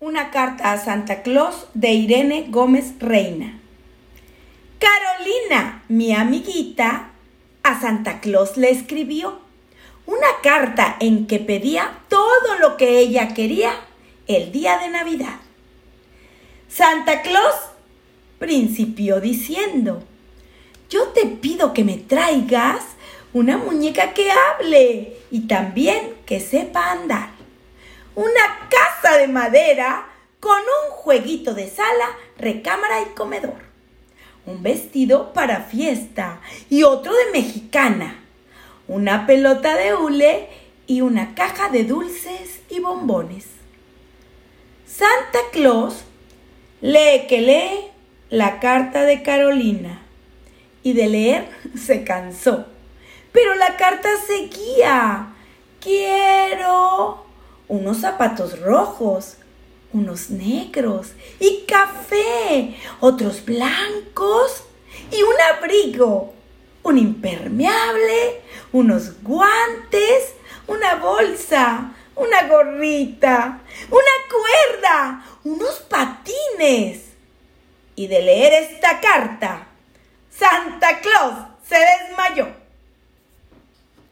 Una carta a Santa Claus de Irene Gómez Reina. Carolina, mi amiguita, a Santa Claus le escribió una carta en que pedía todo lo que ella quería el día de Navidad. Santa Claus principió diciendo, yo te pido que me traigas una muñeca que hable y también que sepa andar una casa de madera con un jueguito de sala, recámara y comedor, un vestido para fiesta y otro de mexicana, una pelota de hule y una caja de dulces y bombones. Santa Claus lee que lee la carta de Carolina y de leer se cansó. Pero la carta seguía. Quiero unos zapatos rojos, unos negros y café, otros blancos y un abrigo, un impermeable, unos guantes, una bolsa, una gorrita, una cuerda, unos patines. Y de leer esta carta, Santa Claus.